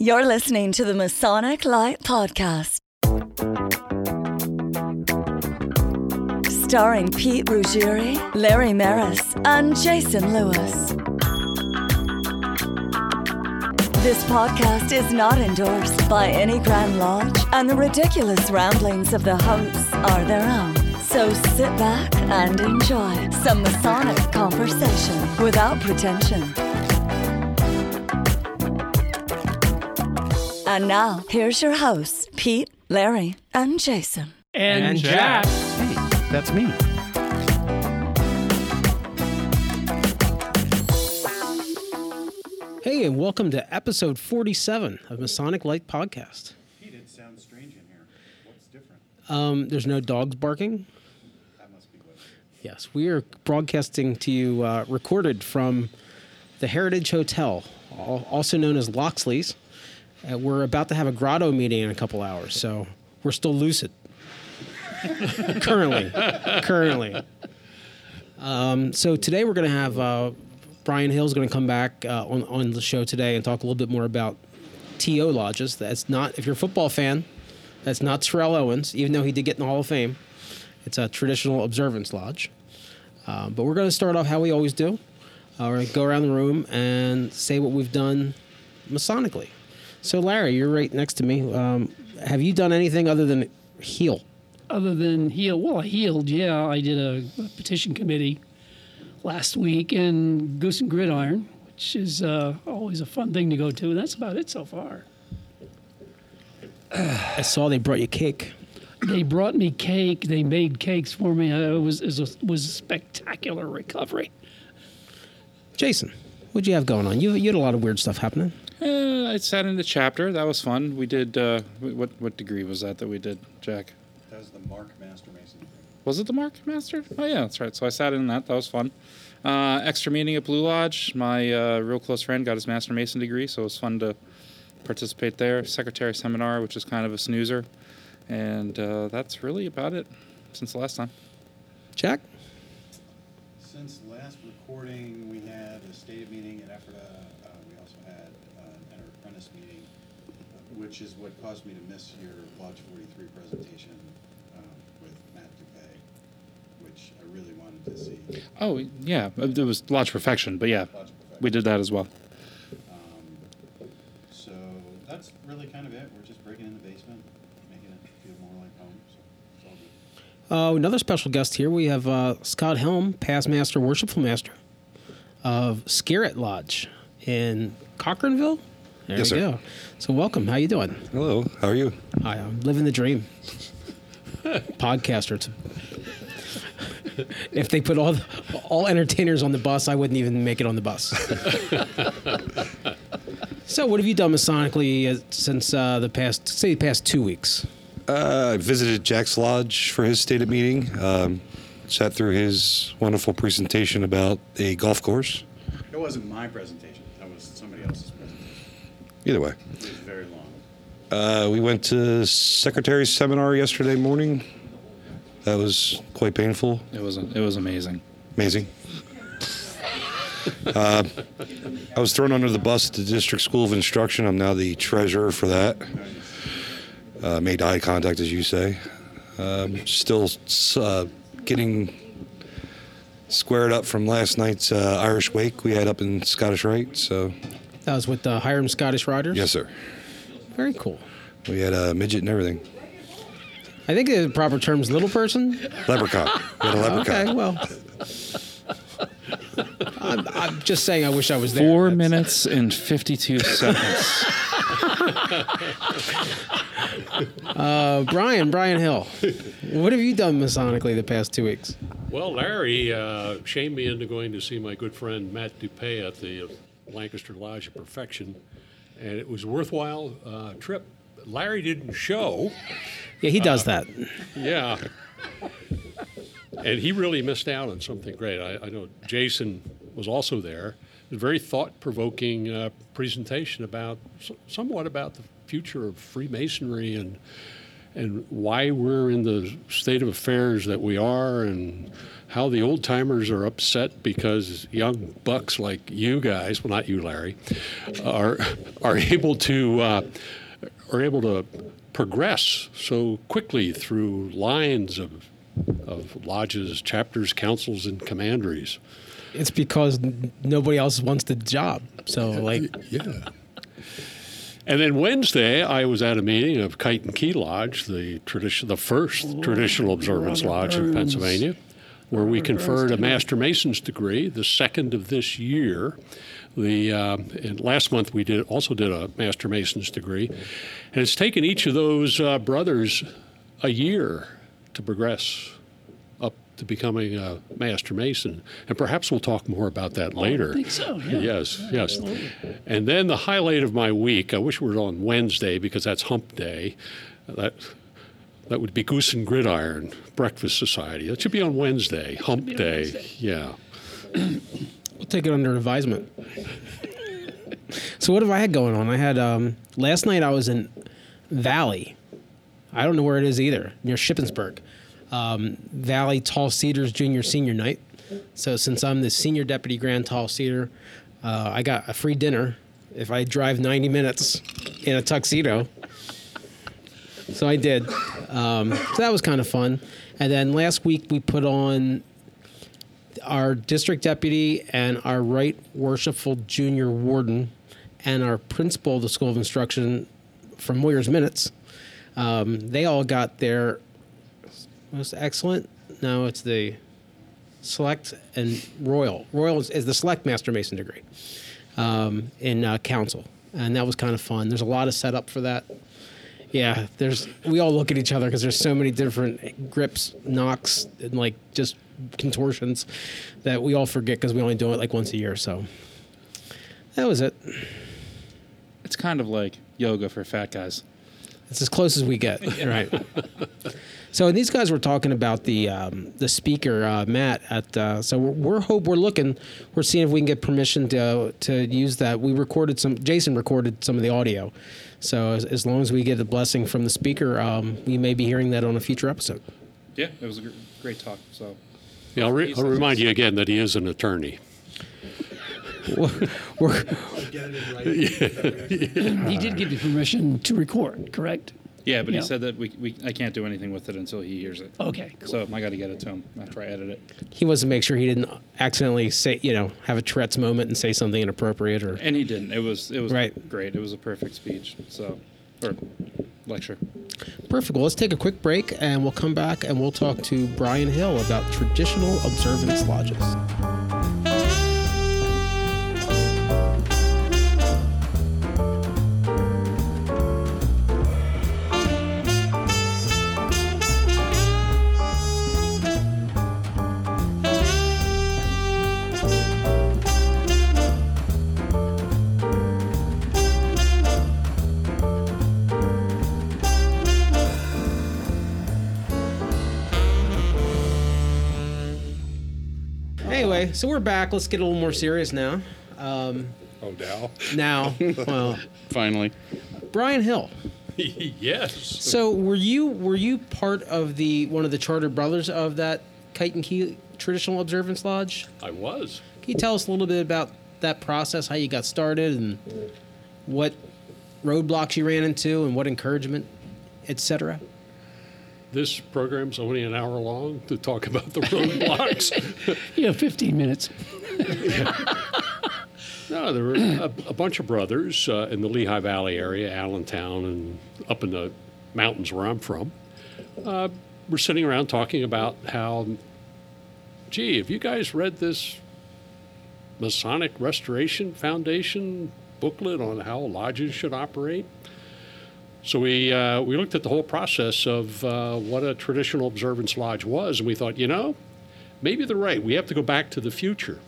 You're listening to the Masonic Light Podcast. Starring Pete Ruggieri, Larry Maris, and Jason Lewis. This podcast is not endorsed by any Grand Lodge, and the ridiculous ramblings of the hosts are their own. So sit back and enjoy some Masonic conversation without pretension. And now, here's your hosts, Pete, Larry, and Jason. And, And Jack. Hey, that's me. Hey, and welcome to episode 47 of Masonic Light Podcast. Pete, it sounds strange in here. What's different? Um, there's no dogs barking. That must be what. Yes, we are broadcasting to you, uh, recorded from the Heritage Hotel, also known as Loxley's. Uh, we're about to have a grotto meeting in a couple hours, so we're still lucid. currently, currently. Um, so today we're going to have uh, Brian is going to come back uh, on on the show today and talk a little bit more about TO lodges. That's not if you're a football fan, that's not Terrell Owens, even though he did get in the Hall of Fame. It's a traditional observance lodge. Uh, but we're going to start off how we always do. Uh, we're going to go around the room and say what we've done Masonically. So, Larry, you're right next to me. Um, have you done anything other than heal? Other than heal, well, I healed. Yeah, I did a, a petition committee last week in Goose and Gridiron, which is uh, always a fun thing to go to. That's about it so far. I saw they brought you cake. They brought me cake. They made cakes for me. Uh, It was it was a, was a spectacular recovery. Jason, what'd you have going on? You, you had a lot of weird stuff happening. Uh, I sat in the chapter. That was fun. We did. Uh, what what degree was that that we did, Jack? That was the Mark Master Mason thing. Was it the Mark Master? Oh yeah, that's right. So I sat in that. That was fun. Uh, extra meeting at Blue Lodge. My uh, real close friend got his Master Mason degree, so it was fun to participate there. Secretary seminar, which is kind of a snoozer, and uh, that's really about it since the last time. Jack? Since last recording, we had a state meeting which is what caused me to miss your Lodge 43 presentation um, with Matt Dupay, which I really wanted to see. Oh yeah, it was Lodge Perfection, but yeah, Lodge Perfection. we did that as well. Um, so that's really kind of it. We're just breaking in the basement, making it feel more like home. So it's all good. Uh, another special guest here. We have uh, Scott Helm, past master, worshipful master of Scarrett Lodge in Cochranville. There Yes, we sir. go. So welcome. How you doing? Hello, how are you? Hi, I am living the dream. Podcaster. It's- if they put all the, all entertainers on the bus, I wouldn't even make it on the bus. so, what have you done masonically uh, since uh, the past, say, the past two weeks? Uh, I visited Jack's Lodge for his stated meeting. Um, sat through his wonderful presentation about a golf course. It wasn't my presentation. That was somebody else's presentation. Either way, very long. uh, we went to secretary's seminar yesterday morning. That was quite painful. It was it was amazing. Amazing. Uh, I was thrown under the bus at the district school of instruction. I'm now the treasurer for that. Uh, made eye contact, as you say. Um, still uh, getting squared up from last night's uh, Irish wake we had up in Scottish Rite. So, That was with the Hiram Scottish Riders? yes, sir. Very cool. We had a midget and everything. I think the proper term is little person. Leprechaun. We had a leprechaun. Okay, well. I'm, I'm just saying I wish I was there. Four That's- minutes and fifty-two seconds. Uh, Brian, Brian Hill. What have you done masonically the past two weeks? Well, Larry uh, shamed me into going to see my good friend Matt Dupay at the uh, Lancaster Lodge of Perfection, and it was a worthwhile uh, trip. Larry didn't show, Yeah, he does that. yeah, and he really missed out on something great. I, I know Jason was also there. It was a very thought-provoking uh, presentation about somewhat about the future of Freemasonry and and why we're in the state of affairs that we are, and how the old timers are upset because young bucks like you guys, well, not you, Larry, are are able to uh, are able to progress so quickly through lines of of lodges, chapters, councils, and commanderies. It's because nobody else wants the job. So like, Yeah. And then Wednesday, I was at a meeting of Kite and Key Lodge, the tradition, the first traditional observance lodge in Pennsylvania, where we conferred a Master Mason's degree, the second of this year. The uh, and last month we did also did a Master Mason's degree, and it's taken each of those uh, brothers a year to progress up to becoming a Master Mason, and perhaps we'll talk more about that later. I think so, yeah. Yes, yes. absolutely. And then the highlight of my week, I wish it were on Wednesday because that's hump day. That that would be Goose and Gridiron Breakfast Society. That should be on Wednesday, hump on day. Wednesday. Yeah. we'll take it under advisement. so what have I had going on? I had um, last night. I was in Valley. I don't know where it is either. Near Shippensburg, um, Valley Tall Cedars Junior Senior Night. So since I'm the senior deputy Grand Tall Cedar, uh, I got a free dinner if I drive 90 minutes in a tuxedo. So I did. Um, so that was kind of fun. And then last week we put on our district deputy and our right worshipful junior warden and our principal of the school of instruction from Moyer's Minutes. Um, they all got their most excellent. No, it's the select and royal. Royal is, is the select master mason degree um, in uh, council, and that was kind of fun. There's a lot of setup for that. Yeah, there's. We all look at each other because there's so many different grips, knocks, and like just contortions that we all forget because we only do it like once a year. So that was it. It's kind of like yoga for fat guys. It's as close as we get, right? So these guys were talking about the um, the speaker uh, Matt at. Uh, so we're, we're hope we're looking. We're seeing if we can get permission to to use that. We recorded some. Jason recorded some of the audio. So as, as long as we get a blessing from the speaker, um, we may be hearing that on a future episode. Yeah, it was a great talk. So Yeah, I'll, re- I'll remind you again that he is an attorney. We're, He did give you permission to record, correct? Yeah, but he said that we, we I can't do anything with it until he hears it. Okay. Cool. So I got to get it to him after I edit it. he wants to make sure he didn't accidentally say, you know, have a Tourette's moment and say something inappropriate or. And he didn't. It was it was Right. great. It was a perfect speech. So or lecture. Perfect. Well, let's take a quick break and we'll come back and we'll talk to Brian Hill about traditional observance lodges. Anyway, so we're back. Let's get a little more serious now. Um, Oh, now? now, well, Finally. Brian Hill. yes. So were you were you part of the one of the charter brothers of that Kite and Key Traditional Observance Lodge? I was. Can you tell us a little bit about that process, how you got started, and what roadblocks you ran into, and what encouragement, etc. This program's only an hour long to talk about the roadblocks. Have 15 minutes. No, there were a, a bunch of brothers uh, in the Lehigh Valley area, Allentown, and up in the mountains where I'm from. Uh, we're sitting around talking about how, gee, have you guys read this Masonic Restoration Foundation booklet on how lodges should operate? So we uh, we looked at the whole process of uh, what a traditional observance lodge was, and we thought, you know, maybe they're right. We have to go back to the future.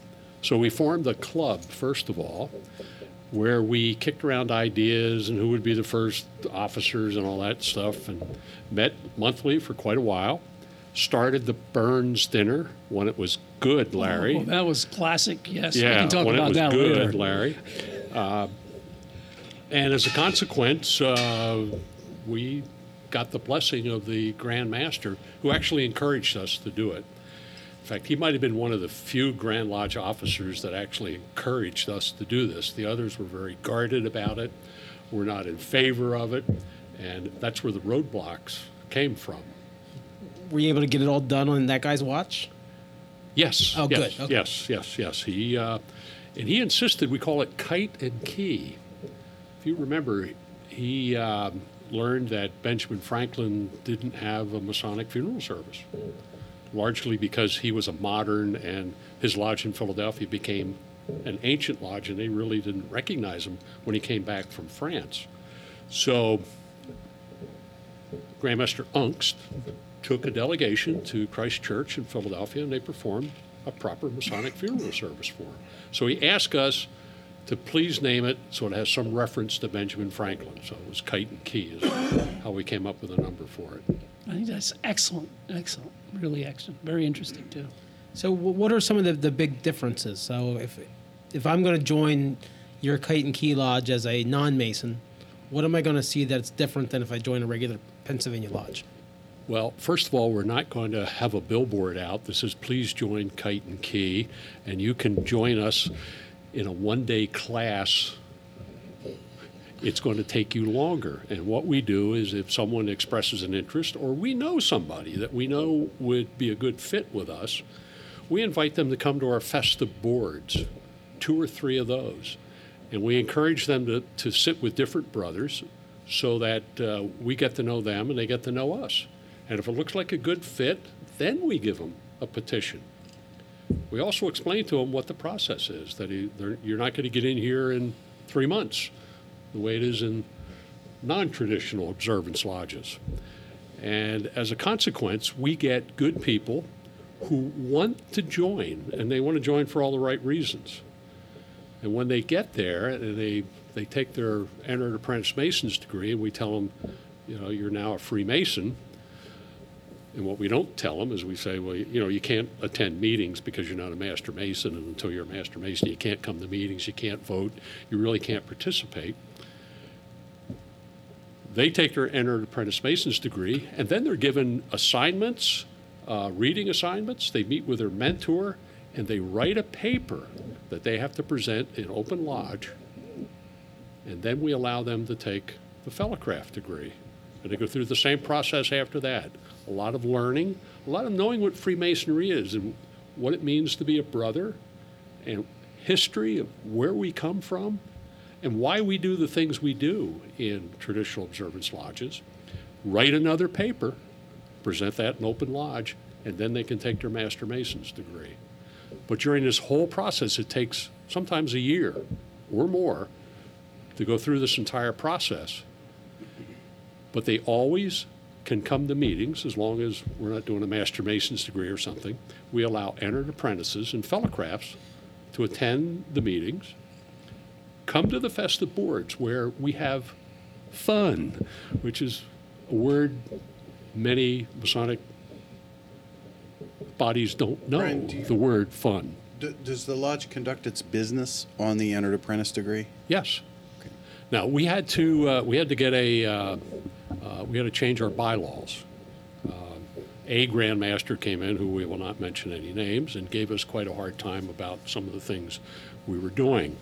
So we formed a club, first of all, where we kicked around ideas and who would be the first officers and all that stuff, and met monthly for quite a while. Started the Burns dinner when it was good, Larry. Well, that was classic. Yes. we Yeah, can talk when about it was that good, later. Larry. Uh, and as a consequence, uh, we got the blessing of the Grand Master, who actually encouraged us to do it. In fact, he might have been one of the few Grand Lodge officers that actually encouraged us to do this. The others were very guarded about it, were not in favor of it, and that's where the roadblocks came from. Were you able to get it all done on that guy's watch? Yes. Oh, yes, good, okay. Yes, yes, yes. He uh, and he insisted we call it kite and key. If you remember, he um learned that Benjamin Franklin didn't have a Masonic funeral service, largely because he was a modern and his lodge in Philadelphia became an ancient lodge, and they really didn't recognize him when he came back from France. So Grandmaster Ungst took a delegation to Christ Church in Philadelphia and they performed a proper Masonic funeral service for him. So he asked us to please name it so it has some reference to Benjamin Franklin. So it was Kite and Key is how we came up with a number for it. I think that's excellent, excellent, really excellent, very interesting too. So, wh- what are some of the, the big differences? So, if if I'm going to join your Kite and Key Lodge as a non-Mason, what am I going to see that's different than if I join a regular Pennsylvania lodge? Well, first of all, we're not going to have a billboard out that says, please join Kite and Key, and you can join us in a one day class. It's going to take you longer. And what we do is if someone expresses an interest, or we know somebody that we know would be a good fit with us, we invite them to come to our festive boards, two or three of those. And we encourage them to, to sit with different brothers so that uh, we get to know them and they get to know us. And if it looks like a good fit, then we give them a petition. We also explain to them what the process is, that you're not going to get in here in three months, the way it is in non traditional observance lodges. And as a consequence, we get good people who want to join, and they want to join for all the right reasons. And when they get there and they, they take their entered apprentice mason's degree, and we tell them, you know, you're now a Freemason. And what we don't tell them is we say, well, you know, you can't attend meetings because you're not a master mason, and until you're a master mason, you can't come to meetings, you can't vote, you really can't participate. They take their entered apprentice mason's degree, and then they're given assignments, uh, reading assignments. They meet with their mentor, and they write a paper that they have to present in open lodge. And then we allow them to take the fellowcraft degree. And they go through the same process after that. A lot of learning, a lot of knowing what Freemasonry is and what it means to be a brother, and history of where we come from, and why we do the things we do in traditional observance lodges. Write another paper, present that in open lodge, and then they can take their Master Mason's degree. But during this whole process, it takes sometimes a year or more to go through this entire process. But they always can come to meetings as long as we're not doing a Master Mason's degree or something. We allow entered apprentices and fellowcrafts to attend the meetings, come to the festive boards where we have fun, which is a word many Masonic bodies don't know Brian, do you- the word fun. D- Does the lodge conduct its business on the entered apprentice degree? Yes. Now we had to uh, we had to get a uh, uh, we had to change our bylaws. Uh, a grandmaster came in, who we will not mention any names, and gave us quite a hard time about some of the things we were doing.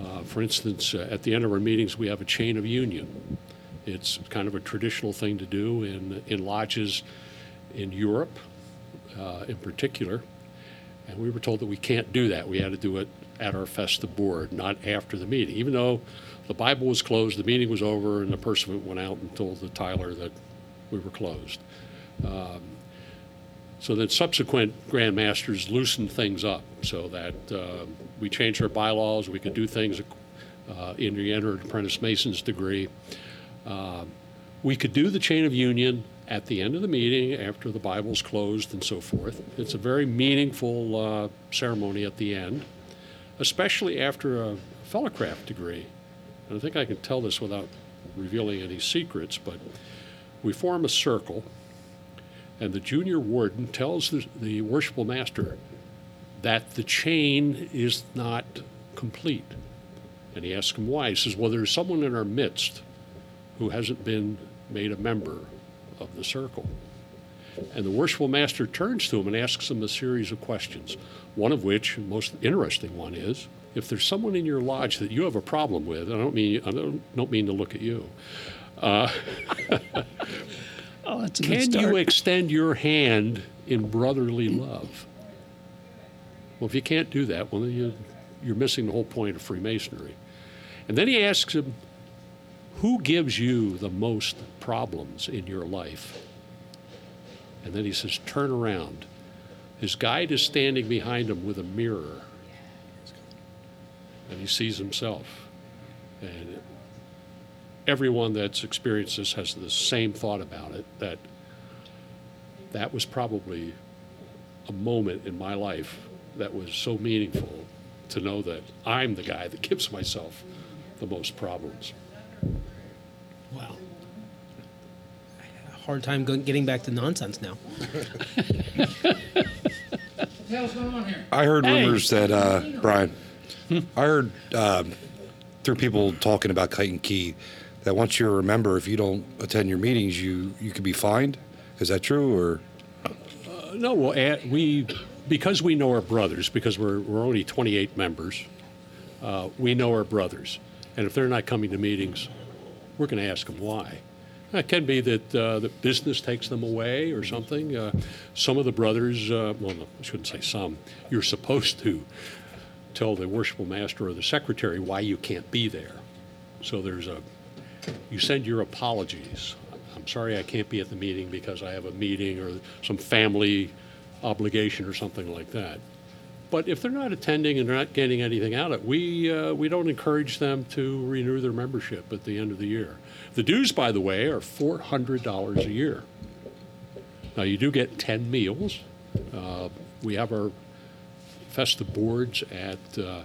Uh, for instance, uh, at the end of our meetings, we have a chain of union. It's kind of a traditional thing to do in in lodges in Europe, uh, in particular. And we were told that we can't do that. We had to do it at our festive board, not after the meeting. Even though the Bible was closed, the meeting was over, and the person went out and told the Tyler that we were closed. Um, so then subsequent grandmasters loosened things up so that uh, we changed our bylaws. We could do things uh, in the entered apprentice mason's degree. Um, we could do the chain of union at the end of the meeting after the Bible's closed and so forth. It's a very meaningful uh, ceremony at the end, especially after a fellowcraft degree. And I think I can tell this without revealing any secrets, but we form a circle, and the junior warden tells the, the worshipful master that the chain is not complete. And he asks him why. He says, Well, there's someone in our midst who hasn't been made a member of the circle. And the worshipful master turns to him and asks him a series of questions. One of which, the most interesting one, is if there's someone in your lodge that you have a problem with, I don't mean I don't, don't mean to look at you. Uh, oh, that's a Can you extend your hand in brotherly love? Well, if you can't do that, well, then you, you're missing the whole point of Freemasonry. And then he asks him, Who gives you the most problems in your life? And then he says, Turn around. His guide is standing behind him with a mirror. And he sees himself. And everyone that's experienced this has the same thought about it that that was probably a moment in my life that was so meaningful to know that I'm the guy that gives myself the most problems. Wow. Hard time getting back to nonsense now. I heard Hey. rumors that uh, Brian. I heard um, through people talking about Kite and Key that once you're a member, if you don't attend your meetings, you you could be fined. Is that true or? No, well, eh, we because we know our brothers because we're we're only 28 members. Uh, we know our brothers, and if they're not coming to meetings, we're going to ask them why. It can be that uh, the business takes them away or something. Uh, some of the brothers, uh, well, no, I shouldn't say some. You're supposed to tell the worshipful master or the secretary why you can't be there. So there's a, you send your apologies. I'm sorry I can't be at the meeting because I have a meeting or some family obligation or something like that. But if they're not attending and they're not getting anything out of it, we, uh, we don't encourage them to renew their membership at the end of the year. The dues, by the way, are $400 a year. Now, you do get 10 meals. Uh, we have our festive boards at uh,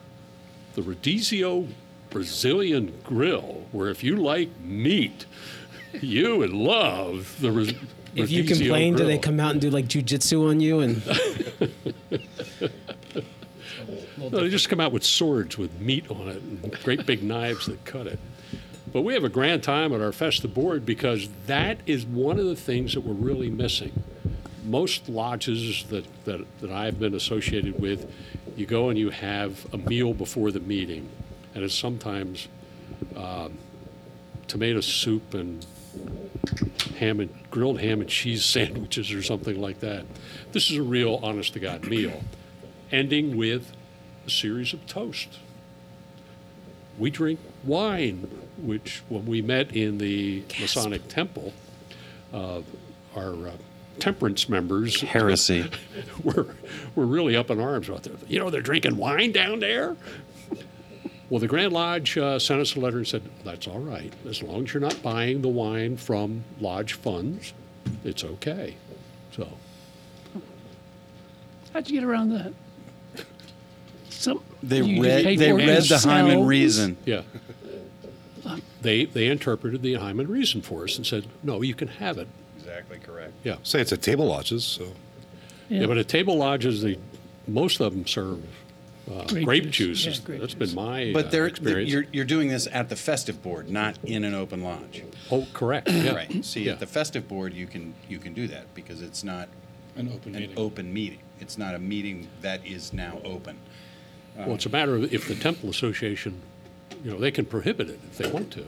the Rodizio Brazilian Grill, where if you like meat, you would love the Ros- If you Rodizio complain, do they come out and do like jujitsu on you? And No, they just come out with swords with meat on it and great big knives that cut it. But we have a grand time at our festive board because that is one of the things that we're really missing. Most lodges that, that, that I've been associated with, you go and you have a meal before the meeting, and it's sometimes um, tomato soup and ham and grilled ham and cheese sandwiches or something like that. This is a real honest to God meal, ending with a series of toasts. We drink wine, which when we met in the Masonic Temple, uh, our uh, temperance members Heresy. were, were really up in arms about that. You know, they're drinking wine down there. Well, the Grand Lodge uh, sent us a letter and said, that's all right. As long as you're not buying the wine from lodge funds, it's okay. So, How'd you get around that? Some, They you just pay read. They read the Ahiman Rezon. yeah. They, they interpreted the Ahiman Rezon for us and said, no, you can have it. Exactly correct. Yeah. Say it's at table lodges, so Yeah, but at table lodges, they, most of them serve uh, Grape grape, juice. juices. Yeah, grape That's juice. been my But uh, they're, experience. you're, you're doing this at the festive board, not in an open lodge. oh, correct. Yeah. Right. See, Yeah. at the festive board, you can you can do that because it's not An open an meeting. open meeting. It's not a meeting that is now open. Well, it's a matter of if the Temple Association, you know, they can prohibit it if they want to.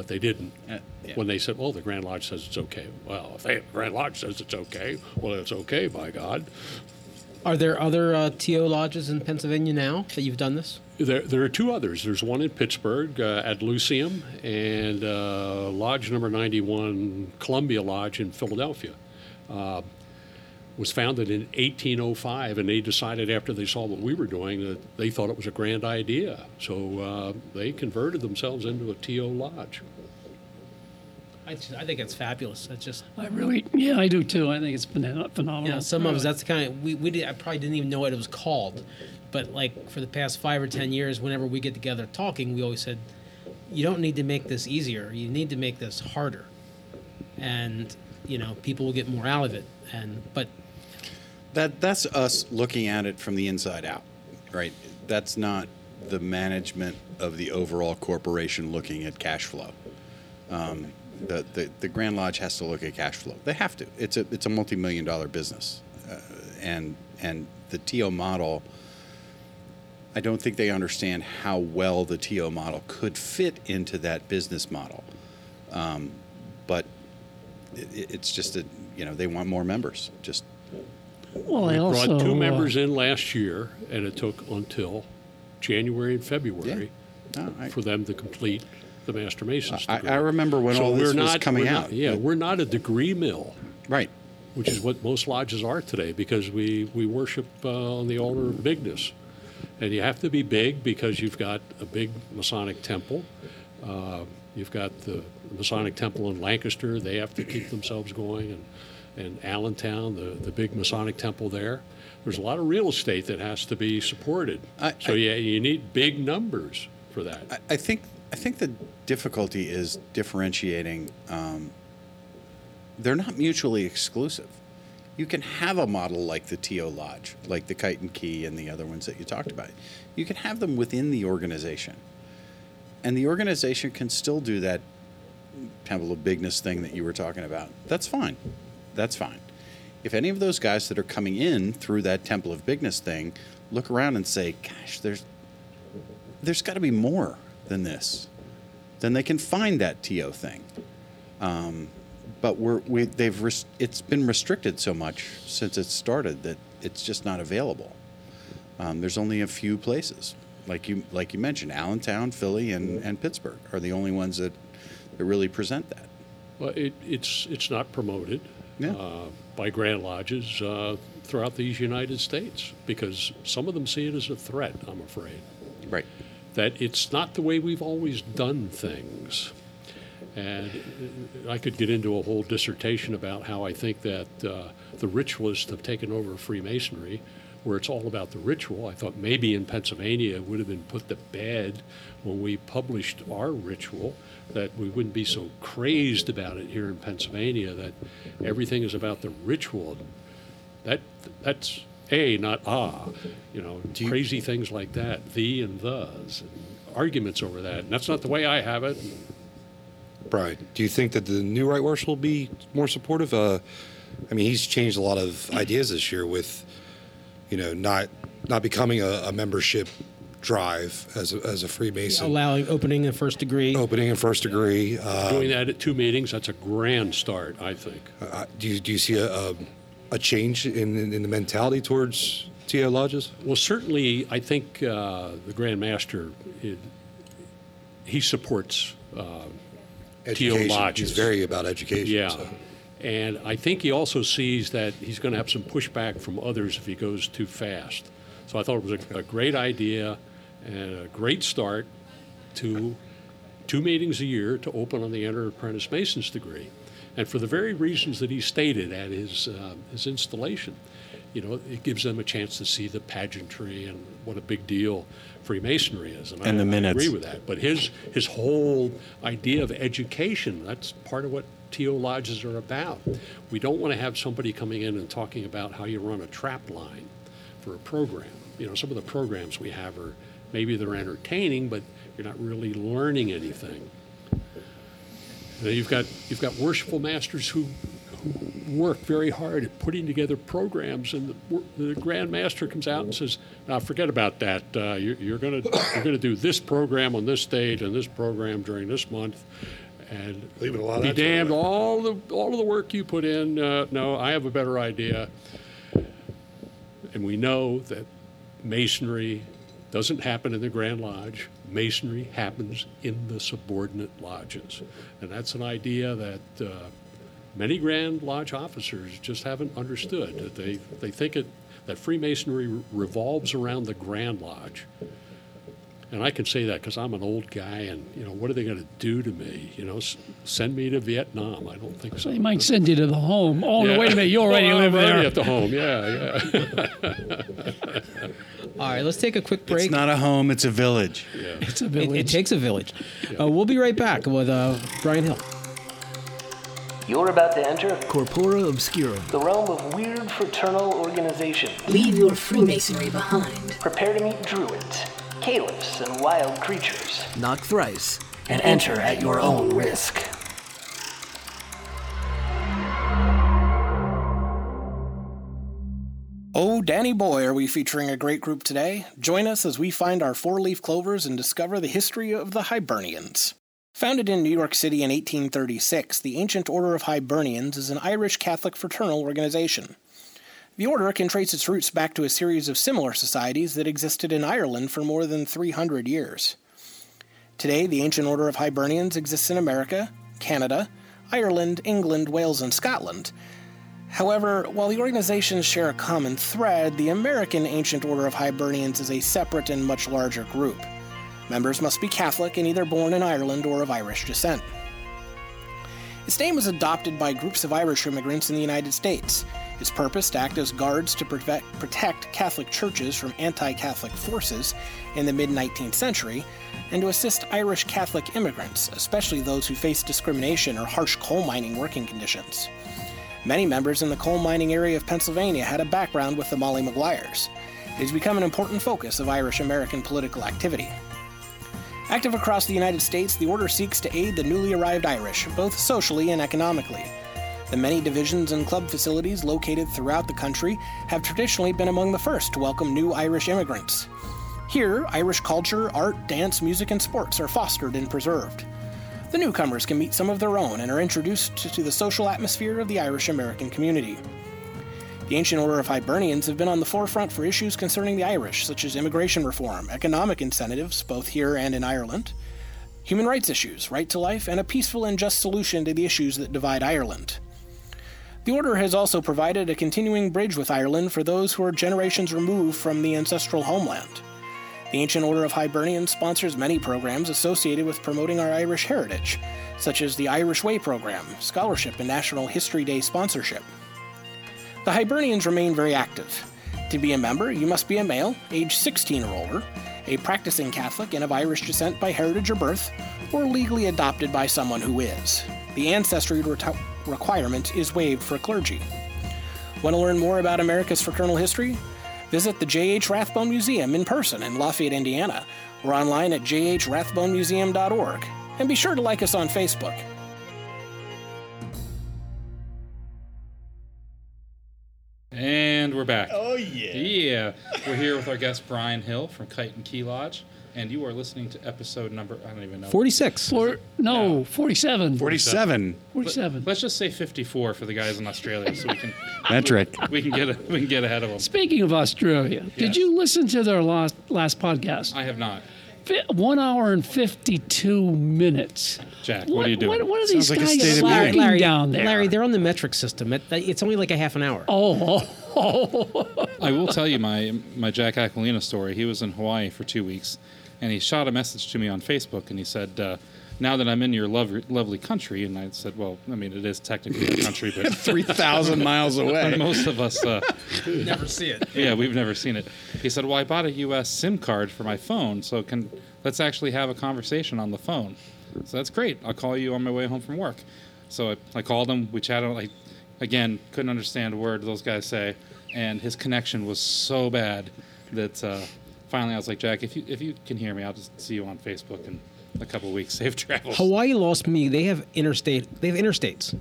But they didn't. Uh, yeah. When they said, well, the Grand Lodge says it's okay. Well, if they, the Grand Lodge says it's okay, well, it's okay, by God. are there other uh, TO lodges in Pennsylvania now that you've done this? There, there are two others. There's one in Pittsburgh uh, at Lucium and uh, Lodge number 91, Columbia Lodge in Philadelphia. Was founded in 1805, and they decided after they saw what we were doing that they thought it was a grand idea. So uh, they converted themselves into a TO lodge. I, just, I think it's fabulous. It's just I really, yeah, I do too. I think it's phenomenal. you know, some of us that's the kind of we, we did, I probably didn't even know what it was called, but like for the past five or ten years, whenever we get together talking, we always said, you don't need to make this easier. You need to make this harder, and you know people will get more out of it. And but That that's us looking at it from the inside out, right? That's not the management of the overall corporation looking at cash flow. Um, The, the the Grand Lodge has to look at cash flow. They have to. It's a it's a multi-million dollar business, uh, and and the TO model. I don't think they understand how well the TO model could fit into that business model. Um, but it, it's just a you know they want more members. Just Well, I We also brought two uh, members in last year, and it took until January and February No, I- for them to complete the Master Mason's I- degree. I remember when all this was not, coming we're not- out. yeah, we're not a degree mill, right. which is what most lodges are today, because we we worship uh, on the altar of bigness, and you have to be big because you've got a big Masonic temple. Uh, you've got the Masonic temple in Lancaster; they have to keep themselves going, and and Allentown, the the big Masonic temple there. There's a lot of real estate that has to be supported. I- so I- yeah, you need big numbers for that. I, I think I think the difficulty is differentiating. Um, they're not mutually exclusive. You can have a model like the TO Lodge, like the Kite and Key, and the other ones that you talked about. You can have them within the organization, and the organization can still do that Temple of Bigness thing that you were talking about. That's fine. That's fine. If any of those guys that are coming in through that Temple of Bigness thing look around and say, "Gosh, there's there's got to be more than this. Then they can find that TO thing. Um, but we're, we, they've res- it's been restricted so much since it started that it's just not available. Um, there's only a few places, like you like you mentioned, Allentown, Philly, and, and Pittsburgh are the only ones that, that really present that. Well, it, it's it's not promoted Yeah. uh, by Grand Lodges uh, throughout these United States because some of them see it as a threat. I'm afraid Right. that it's not the way we've always done things. And uh, I could get into a whole dissertation about how I think that uh, the ritualists have taken over Freemasonry, where it's all about the ritual. I thought maybe in Pennsylvania it would have been put to bed when we published our ritual, that we wouldn't be so crazed about it here in Pennsylvania, that everything is about the ritual. That that's a not ah, you know, crazy things like that, the and thes, and arguments over that. And that's not the way I have it. Brian, do you think that the new right worship will be more supportive? Uh, I mean, he's changed a lot of ideas this year with, you know, not not becoming a, a membership drive as a, as a Freemason, Allowing opening a first degree. opening in first degree. Uh, Doing that at two meetings, that's a grand start, I think. uh, do you do you see a, a, a change in, in in the mentality towards TO lodges? Well, certainly, I think uh, the Grand Master, it, he supports uh, Education. lodges. He's very about education. Yeah. so. And I think he also sees that he's going to have some pushback from others if he goes too fast. So I thought it was a, a great idea and a great start to two meetings a year to open on the Enter Apprentice Mason's degree. And for the very reasons that he stated at his, uh, his installation, you know, it gives them a chance to see the pageantry and what a big deal Freemasonry is. And, And I, the I agree with that. But his, his whole idea of education, that's part of what TO lodges are about. We don't want to have somebody coming in and talking about how you run a trap line for a program. You know, some of the programs we have are maybe they're entertaining, but you're not really learning anything. You know, you've got you've got worshipful masters who, who work very hard at putting together programs, and the, the Grand Master comes out and says, "Now forget about that. Uh, you're, you're going to you're going to do this program on this date and this program during this month." And Leaving a lot be that to the damned, all the all of the work you put in. Uh, no, I have a better idea. And we know that masonry doesn't happen in the Grand Lodge. Masonry happens in the subordinate lodges. And that's an idea that uh, many Grand Lodge officers just haven't understood. That they, they think it, that Freemasonry revolves around the Grand Lodge. And I can say that because I'm an old guy, and you know, what are they going to do to me? You know, s- send me to Vietnam? I don't think so. They might send you to the home. Oh, no, wait a minute. You already Oh, live I'm already there. at the home. Yeah, yeah. All right, let's take a quick break. It's not a home; it's a village. It's a It, village. it takes a village. Uh, we'll be right back with uh, Brian Hill. You're about to enter Corpora Obscura. the realm of weird fraternal organization. Leave your Freemasonry behind. Prepare to meet druids, caliphs, and wild creatures. Knock thrice, and enter at your own risk. Oh, Danny boy, are we featuring a great group today? Join us as we find our four leaf clovers and discover the history of the Hibernians. Founded in New York City in 1836, the Ancient Order of Hibernians is an Irish Catholic fraternal organization. The order can trace its roots back to a series of similar societies that existed in Ireland for more than 300 years. Today, the Ancient Order of Hibernians exists in America, Canada, Ireland, England, Wales, and Scotland. However, while the organizations share a common thread, the American Ancient Order of Hibernians is a separate and much larger group. Members must be Catholic and either born in Ireland or of Irish descent. Its name was adopted by groups of Irish immigrants in the United States. Its purpose to act as guards to protect, Catholic churches from anti Catholic forces in the mid 19th century, and to assist Irish Catholic immigrants, especially those who faced discrimination or harsh coal mining working conditions. Many members in the coal mining area of Pennsylvania had a background with the Molly Maguires. It has become an important focus of Irish American political activity. Active across the United States, the Order seeks to aid the newly arrived Irish, both socially and economically. The many divisions and club facilities located throughout the country have traditionally been among the first to welcome new Irish immigrants. Here, Irish culture, art, dance, music, and sports are fostered and preserved. The newcomers can meet some of their own and are introduced to the social atmosphere of the Irish American community. The Ancient Order of Hibernians have been on the forefront for issues concerning the Irish, such as immigration reform, economic incentives, both here and in Ireland, human rights issues, right to life, and a peaceful and just solution to the issues that divide Ireland. The Order has also provided a continuing bridge with Ireland for those who are generations removed from the ancestral homeland. The Ancient Order of Hibernians sponsors many programs associated with promoting our Irish heritage, such as the Irish Way program, scholarship, and National History Day sponsorship. The Hibernians remain very active. To be a member, you must be a male, age 16 or older, a practicing Catholic and of Irish descent by heritage or birth, or legally adopted by someone who is. The ancestry requirement is waived for clergy. Want to learn more about America's fraternal history? Visit the J.H. Rathbone Museum in person in Lafayette, Indiana, or online at jhrathbonemuseum.org. And be sure to like us on Facebook. And we're back. Oh, yeah. Yeah. We're here with our guest Brian Hill from Kite and Key Lodge. And you are listening to episode number, I don't even know. 46. Four, no, 47. 47. 47. Let's just say 54 for the guys in Australia so we can Metric. we can get we can get ahead of them. Speaking of Australia, Yes. did you listen to their last last podcast? I have not. Fi- One hour and 52 minutes. Jack, what, are you doing? What, what are Sounds these like guys state of Larry- down there? Larry, they're on the metric system. It, it's only like a half an hour. Oh, oh, oh, I will tell you my my Jack Aquilina story. He was in Hawaii for two weeks, and he shot a message to me on Facebook, and he said, uh, "Now that I'm in your lov- lovely country," and I said, "Well, I mean, it is technically a country, but 3,000 miles away. most of us, uh, Never see it. yeah, we've never seen it." He said, "Well, I bought a U.S. SIM card for my phone, so can let's actually have a conversation on the phone." So that's great. I'll call you on my way home from work. So I, I called him. We chatted. Like, again, couldn't understand a word those guys say, and his connection was so bad that uh, finally I was like, Jack, if you if you can hear me, I'll just see you on Facebook in a couple of weeks. Safe travels. Hawaii lost me. They have interstate. They have interstates.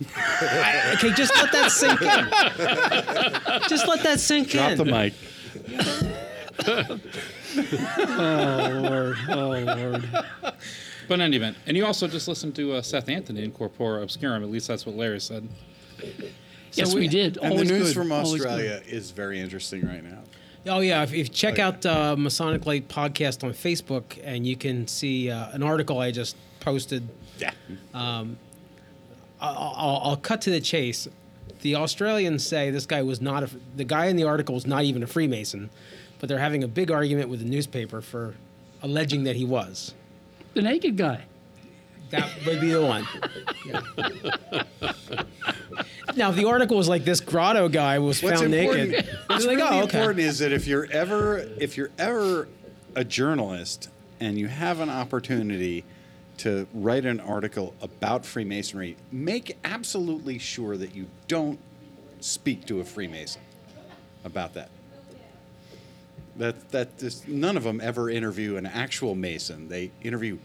okay, just let that sink in. just let that sink Drop in. the mic. oh, Lord. Oh, Lord. But in any event, and you also just listened to uh, Seth Anthony in Corpora Obscurum. At least that's what Larry said. yes, we, did. And the news good. from Always good. Australia is very interesting right now. Oh yeah, if, if you check out uh, Masonic Light podcast on Facebook, and you can see uh, an article I just posted. Yeah. I'll, I'll, I'll cut to the chase. The Australians say this guy was not a, the guy in the article was not even a Freemason, but they're having a big argument with the newspaper for alleging that he was. The naked guy. That would be the one. Yeah. now, if the article was like this grotto guy was What's found important, naked, what's it's like, really oh, okay. important is that if you're ever if you're ever a journalist and you have an opportunity to write an article about Freemasonry, make absolutely sure that you don't speak to a Freemason about that. That that this, none of them ever interview an actual Mason. They interview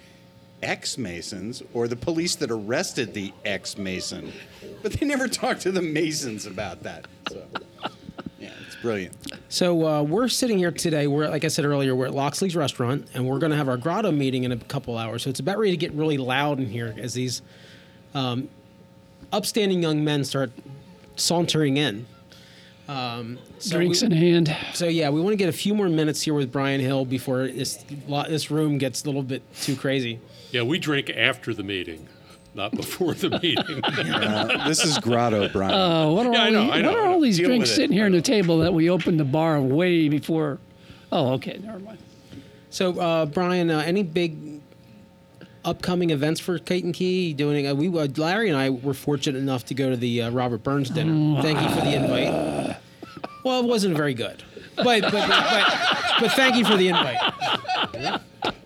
ex-Masons or the police that arrested the ex-Mason, but they never talked to the Masons about that. So. Yeah, it's brilliant. So uh, we're sitting here today. We're like I said earlier, we're at Loxley's restaurant, and we're going to have our grotto meeting in a couple hours. So it's about ready to get really loud in here as these um, upstanding young men start sauntering in. Um, so Drinks we- in hand. So yeah, we want to get a few more minutes here with Brian Hill before this this room gets a little bit too crazy. Yeah, we drink after the meeting, not before the meeting. Uh, this is Grotto, Brian. Uh, what are, Yeah, all, know, the- know, what are all these Deal drinks with it. sitting here on the table that we opened the bar way before? Oh, okay, never mind. So uh, Brian, uh, any big upcoming events for Kite and Key? Doing uh, we uh, Larry and I were fortunate enough to go to the uh, Robert Burns dinner. Thank you for the invite. Well, it wasn't very good, but but but, but thank you for the invite.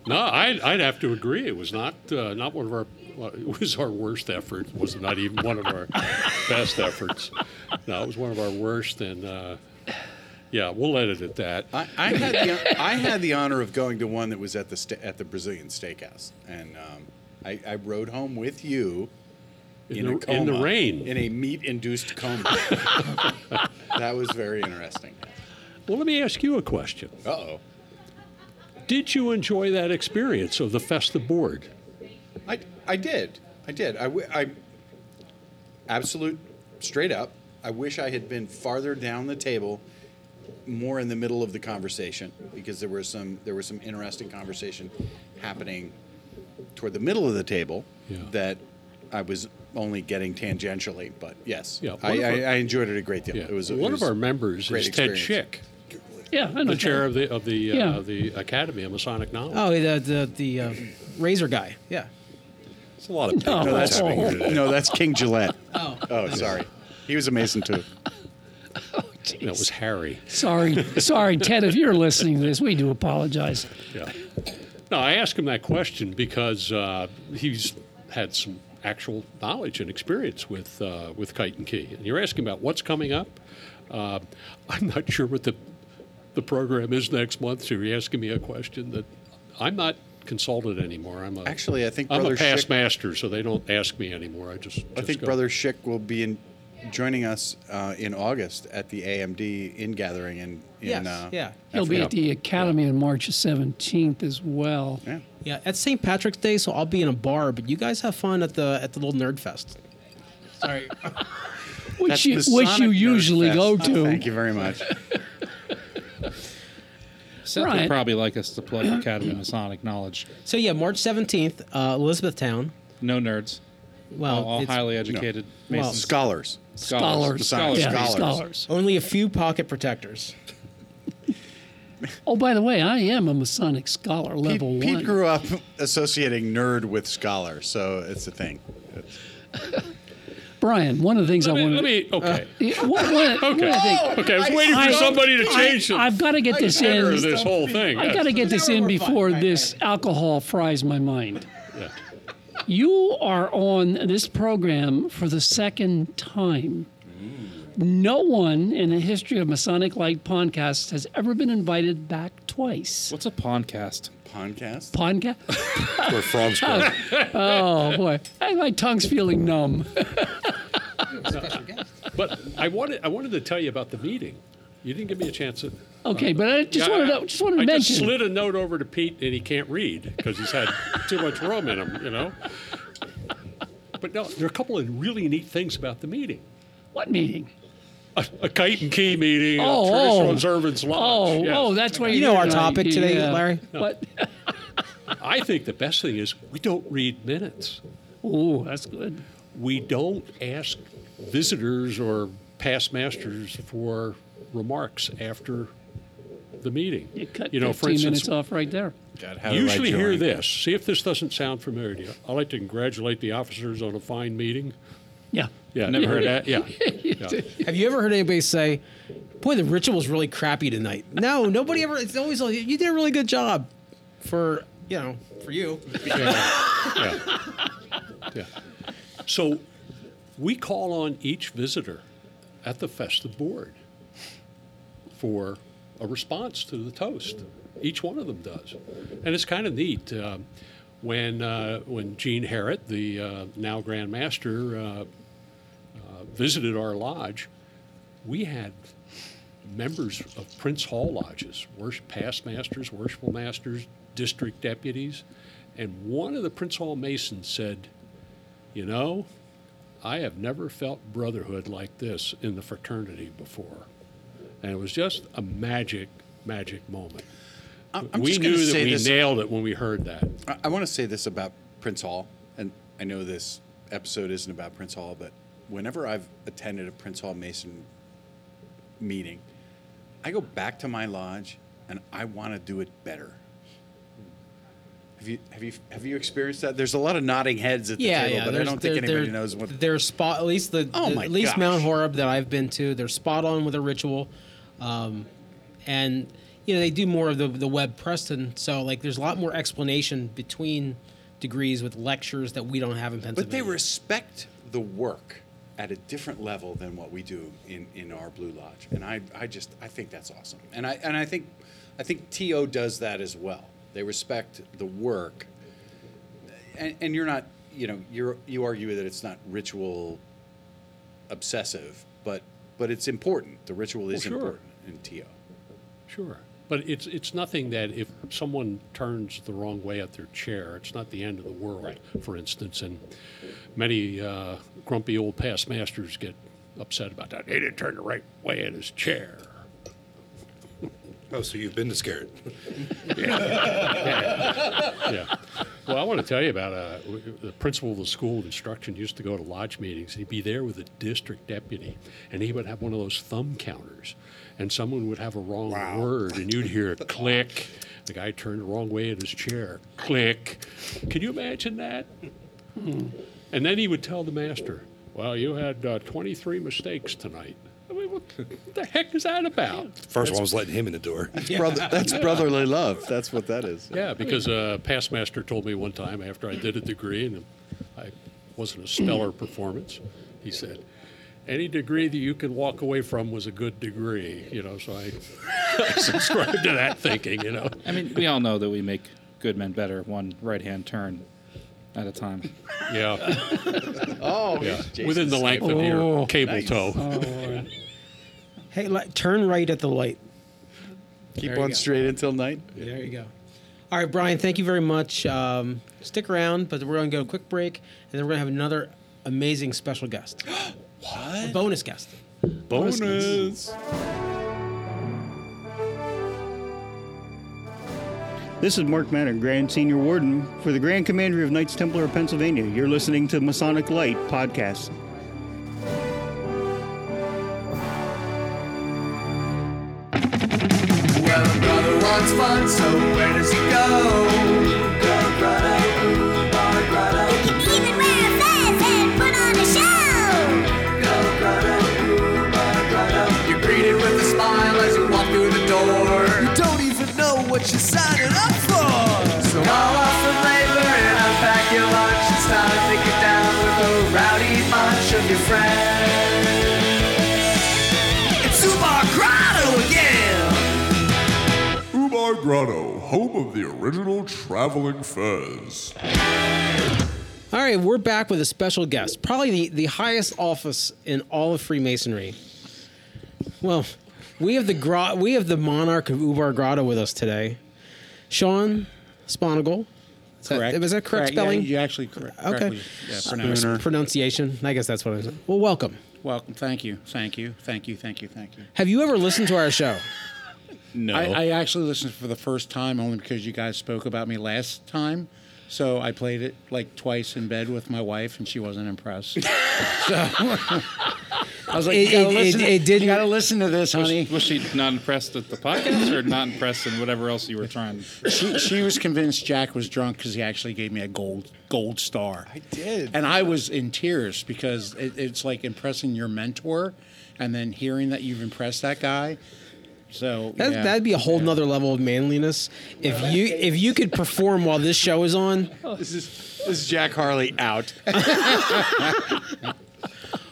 no, I'd, I'd have to agree. It was not uh, not one of our. Well, it was our worst effort. It was not even one of our best efforts. No, it was one of our worst, and uh, yeah, we'll let it at that. I, I had the I had the honor of going to one that was at the sta- at the Brazilian Steakhouse, and um, I, I rode home with you In in, the- a coma, in the rain. in a meat-induced coma. that was very interesting. Well, let me ask you a question. Uh oh. Did you enjoy that experience of the festive board? I, I did. I did. I, w- I absolute straight up. I wish I had been farther down the table, more in the middle of the conversation, because there was some there was some interesting conversation happening toward the middle of the table Yeah. that I was only getting tangentially. But yes, Yeah, I, one I, our- I enjoyed it a great deal. Yeah. It was one it of our members great is Ted. Schick, Yeah, I know. the chair of the of the Yeah. uh, the Academy of Masonic Knowledge. Oh, the the the uh, razor guy. Yeah. It's a lot of No, No, that's that's Oh. no, that's King Gillette. Oh. Oh, sorry. He was a Mason too. That was Harry. Sorry, sorry, Ted. If you're listening to this, we do apologize. Yeah. No, I asked him that question because uh, he's had some actual knowledge and experience with uh, with Kite and Key. And you're asking about what's coming up. Uh, I'm not sure what the the program is next month. So you're asking me a question that I'm not consulted anymore. I'm a, Actually, I think I'm Brother a past Schick- master, so they don't ask me anymore. I just, I think go. Brother Schick will be in, joining us uh, in August at the AMD in gathering in, in Yes. uh, yeah. He'll be at the Academy on March 17th as well. Yeah. Yeah. At St. Patrick's Day, so I'll be in a bar, but you guys have fun at the at the little nerd fest. Sorry. Which That's you, which you usually Fest. go to. Thank you very much. Seth Right. would probably like us to plug Academy of Masonic Knowledge. So yeah, March seventeenth, uh, Elizabethtown. No nerds. Well, all all it's highly educated Well, Masons. Scholars. Scholars. Scholars. Yeah, Scholars. scholars. only a few pocket protectors. Oh, by the way, I am a Masonic scholar, Pete, level Pete one. grew up associating nerd with scholar, so it's a thing. Brian, one of the things Let I me, wanted. let me okay. Uh, yeah, one- one- one of the Okay. things- okay, I was waiting for I- somebody to change the I've got to get this tenor in. of this whole thing. I got to get this in before this alcohol fries my mind. Yeah. You are on this program for the second time. No one in the history of Masonic Light podcasts has ever been invited back twice. What's a podcast? Podcast? Podcast? Where frogs go. Oh boy, Hey, my tongue's feeling numb. But I wanted I wanted to tell you about the meeting. You didn't give me a chance to. Okay, but I just Yeah, wanted I- to just wanted to I mention. just slid a note over to Pete, and he can't read because he's had too much rum in him, you know. But no, there are a couple of really neat things about the meeting. what meeting? A, a kite and key meeting, Oh, a traditional oh. observance lodge. Oh, yes. oh, that's where You know our uh, topic today, yeah. Larry? What? I think the best thing is we don't read minutes. Oh, that's good. we don't ask visitors or past masters for remarks after the meeting. You cut know, 15 for instance, minutes off right there. God, how do usually hear join? this. See if this doesn't sound familiar to you. I like to congratulate the officers on a fine meeting. Yeah. Yeah, never heard that. Yeah. yeah. Have you ever heard anybody say, "Boy, the ritual's really crappy tonight"? No, nobody ever. It's always like, you did a really good job for you know for you. yeah. yeah. So we call on each visitor at the festive board for a response to the toast. Each one of them does, and it's kind of neat. Um, when uh, when Gene Harrod, the uh, now Grand Master, uh, uh, visited our lodge, we had members of Prince Hall lodges, worship, past masters, worshipful masters, district deputies, and one of the Prince Hall Masons said, "You know, I have never felt brotherhood like this in the fraternity before," and it was just a magic, magic moment. I'm, I'm we just knew that say we this. nailed it when we heard that. I, I want to say this about Prince Hall, and I know this episode isn't about Prince Hall, but whenever I've attended a Prince Hall Mason meeting, I go back to my lodge and I want to do it better. Have you have you have you experienced that? There's a lot of nodding heads at the yeah, table, yeah. but I don't think there- anybody there- knows what. They're spot. At least the, Oh the- my at least gosh. Mount Horeb that I've been to, they're spot on with a ritual, um, and you know they do more of the the Webb Preston. So like, there's a lot more explanation between degrees with lectures that we don't have in Pennsylvania. But they respect the work at a different level than what we do in, in our Blue Lodge, and I, I just I think that's awesome, and I and I think I think To does that as well. They respect the work, and, and you're not you know you're you argue that it's not ritual obsessive, but but it's important. The ritual is sure. important in To. Sure. But it's it's nothing that if someone turns the wrong way at their chair, it's not the end of the world, for instance. And many uh, grumpy old past masters get upset about that. He didn't turn the right way in his chair. Oh, so you've been to scared. yeah. Well, I want to tell you about uh, the principal of the school of instruction used to go to lodge meetings. He'd be there with a district deputy, and he would have one of those thumb counters, and someone would have a wrong word, and you'd hear a click. The guy turned the wrong way in his chair. Click. Can you imagine that? And then he would tell the master, "Well, you had uh, 23 mistakes tonight." I mean, what the heck is that about? First one was letting him in the door. Brother, that's brotherly love. That's what that is. Yeah, because uh, a past master told me one time after I did a degree and I wasn't a stellar performance, he said, any degree that you can walk away from was a good degree, you know, so I, I subscribe to that thinking, you know. I mean, we all know that we make good men better one right hand turn at a time. Yeah. Oh, yeah. Jason's Within the length of Oh, your cable nice. toe. Oh, hey, li- turn right at the light. Keep There on straight until night. There you go. All right, Brian, thank you very much. Um, stick around, but we're going to go a quick break, and then we're going to have another amazing special guest. what? A bonus guest. Bonus. This is Mark Manner, Grand Senior Warden for the Grand Commandery of Knights Templar of Pennsylvania. You're listening to Masonic Light Podcast. Through the door. You don't even know what you're signing up for. So call off from labor and unpack your lunch. It's time to take it down with a rowdy bunch of your friends. Grotto, home of the original traveling fez. All right, we're back with a special guest, probably the, the highest office in all of Freemasonry. Well, we have the gro- we have the monarch of Ubar Grotto with us today, Sean Sponigal. Is that- Correct. was that correct Correct, yeah, spelling? you actually correct- Okay. yeah, pronounced. Pronunciation. I guess that's what I said. Well, welcome. Welcome. Thank you. Thank you. Thank you. Thank you. Thank you. Have you ever listened to our show? No. I, I actually listened for the first time only because you guys spoke about me last time. So I played it like twice in bed with my wife, and she wasn't impressed. so I was like, It- you, gotta it- listen, it- to- it didn't- you gotta listen to this, Was, honey. was she not impressed at the podcast or not impressed in whatever else you were trying? she, she was convinced Jack was drunk because he actually gave me a gold gold star. I did, and I was in tears because it, it's like impressing your mentor, and then hearing that you've impressed that guy. So That, yeah. That'd be a whole nother level of manliness. If you if you could perform while this show is on. This is this is Jack Harley out. well,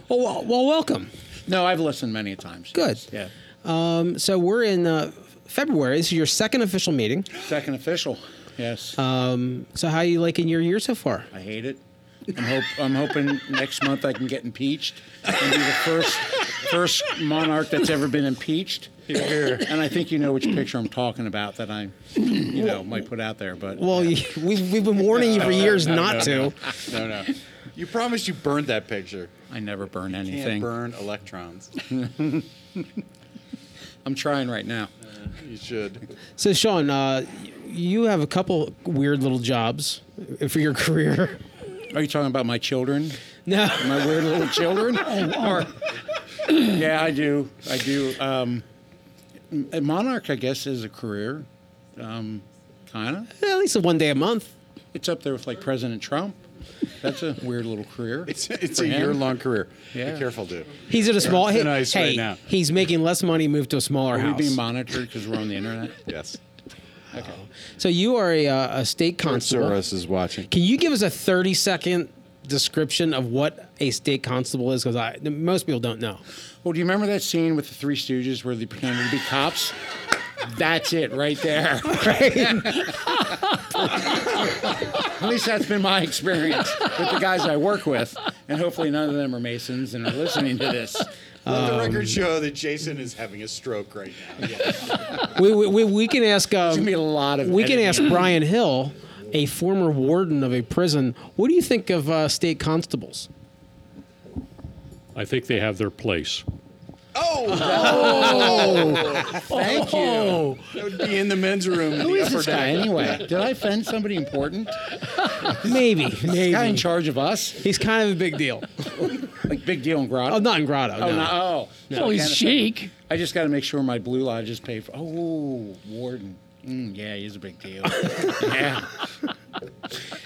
well, well, welcome. No, I've listened many times. Good. Yeah. Um, so we're in uh, February. This is your second official meeting. Second official. Yes. Um, so how are you liking your year so far? I hate it. I'm, hope, I'm hoping next month I can get impeached and be the first first monarch that's ever been impeached. Here. And I think you know which picture I'm talking about that I, you know, might put out there. But Well, you, we've, we've been warning you for years No, not no, to. No, no. You promised you burned that picture. I never burn Can't anything. burn electrons. I'm trying right now. you should. So, Sean, uh, you have a couple weird little jobs for your career. Are you talking about my children? No. My weird little children? Or- yeah, I do. I do. Um, a monarch, I guess, is a career. Um, kind of. At least one day a month. It's up there with like President Trump. That's a weird little career. It's it's a him. year long career. Yeah. Be careful, dude. He's at a small. You're Hey, nice hey, right now. he's making less money. Moved to a smaller Are we house. being monitored because we're on the internet? Yes. Okay. so you are a, uh, a state constable. Soros is watching. Can you give us a thirty second description of what a state constable is? Because most people don't know. Well, do you remember that scene with the Three Stooges where they pretended to be cops? That's it right there. At least that's been my experience with the guys I work with. And hopefully none of them are Masons and are listening to this. Let the Um, record show that Jason is having a stroke right now. we, we, we, we can ask. Um, gonna be a lot of we can editing. ask Brian Hill, a former warden of a prison. What do you think of uh, state constables? I think they have their place. Oh, thank you. That would be in the men's room. in Who the is this guy anyway? Did I offend somebody important? Maybe, Is this maybe. guy in charge of us? He's kind of a big deal. Like big deal in Grotto? Oh, not in Grotto. Oh, no. no. Oh, So he's Can't chic. I just got to make sure my blue lodge is paid for. Oh, Warden. Mm, yeah, he's a big deal. yeah.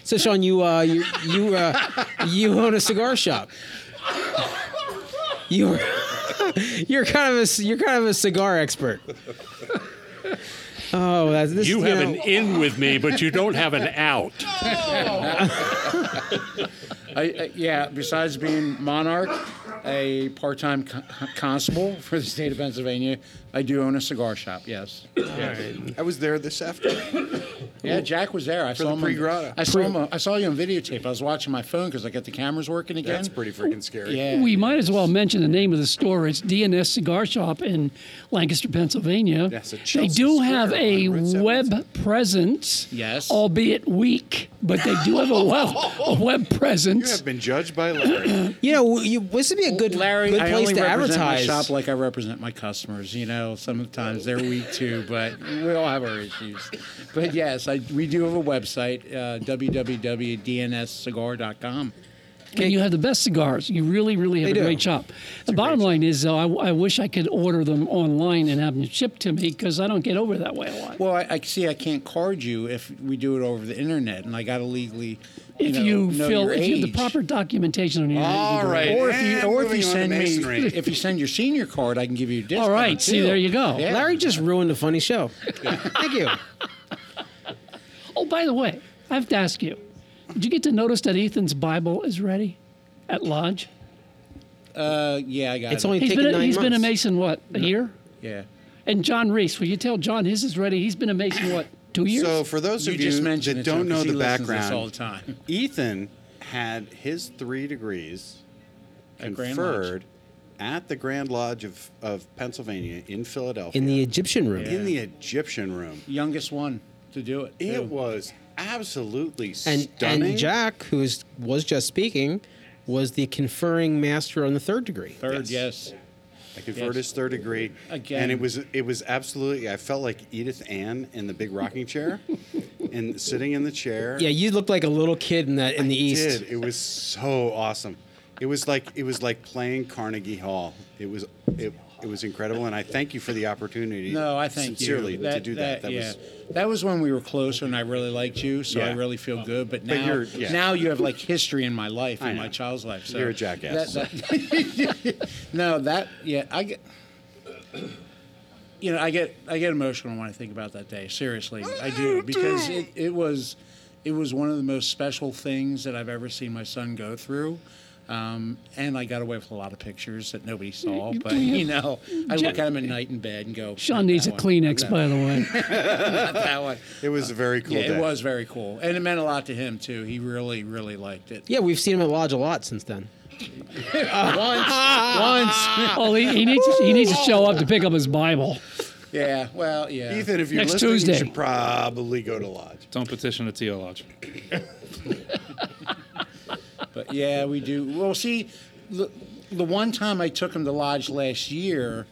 So, Sean, you uh, you you uh, you own a cigar shop. You you're kind of a c- you're kind of a cigar expert. Oh, that's this. You have know, an in with me, but you don't have an out. I, I, yeah, besides being monarch, a part-time co- constable for the state of Pennsylvania, I do own a cigar shop. Yes. I was there this afternoon. Yeah, Jack was there. I For saw the him. on- pre-grotto. I saw him. on- I saw you on videotape. I was watching my phone because I got the cameras working again. That's pretty freaking scary. Yeah. We might as well mention the name of the store. It's DNS Cigar Shop in Lancaster, Pennsylvania. Yes, at they Chelsea do Square have on a Route 17. web presence, Yes. albeit weak, but they do have a web, a web presence. You presence. have been judged by Larry. you know, you, this would be a good Larry, good I place only to represent advertise. my shop like I represent my customers. You know, sometimes they're weak too, but we all have our issues. But yes, I, we do have a website, uh, www.dnscigar.com. And you have the best cigars. You really, really have They a do. great shop. The bottom line is, though, I, I wish I could order them online and have them shipped to me because I don't get over that way a lot. Well, I, I see I can't card you if we do it over the internet, and I got to legally. if know, you know fill, your if you have the proper documentation on your All right. Or if you, or if you moving on to send me, if you send your senior card, I can give you a discount. All right, see, too. there you go. Yeah. Larry just ruined a funny show. Thank you. Oh, by the way, I have to ask you: Did you get to notice that Ethan's Bible is ready at Lodge? Uh, yeah, I got It's it. only He's taken been a, nine he's been a. Mason what a year? yeah. And John Reese, will you tell John his is ready? He's been a Mason what two years? So, for those You of just you mentioned that don't know the he listens to this background, all the time. Ethan had his three degrees At conferred at the Grand Lodge of, of Pennsylvania in Philadelphia In the Egyptian room. in the Egyptian room. Youngest one to do it. too. It was absolutely And stunning. and Jack, who is, was just speaking, was the conferring master on the third degree. third, yes. I conferred Yes. his third degree, Again. and it was it was absolutely. I felt like Edith Ann in the big rocking chair, and sitting in the chair. Yeah, you looked like a little kid in that in the east. I did. It was so awesome. It was like it was like playing Carnegie Hall. It was it, it was incredible, and I thank you for the opportunity. No, I thank sincerely you. to do that. That yeah. was that was when we were closer, and I really liked you, so I really feel good. But now, But you're- yeah. now you have like history in my life, in my child's life. So You're a jackass. That, that- no, that yeah, I get. You know, I get I get emotional when I think about that day. Seriously, I do because it, it was it was one of the most special things that I've ever seen my son go through. Um, and I got away with a lot of pictures that nobody saw, but you know, I look at them at night in bed and go. Sean needs a one, Kleenex, not by the way. not that one. it was a very cool Yeah, day. it was very cool, and it meant a lot to him too. He really, really liked it. Yeah, we've seen him at Lodge a lot since then. once, once. Oh, he, he needs to, he needs to show up to pick up his Bible. Yeah, well, yeah. Ethan, if you're Next listening, Tuesday. you should probably go to lodge. Don't petition a TO lodge. But yeah, we do. Well, see, the, the one time I took him to lodge last year,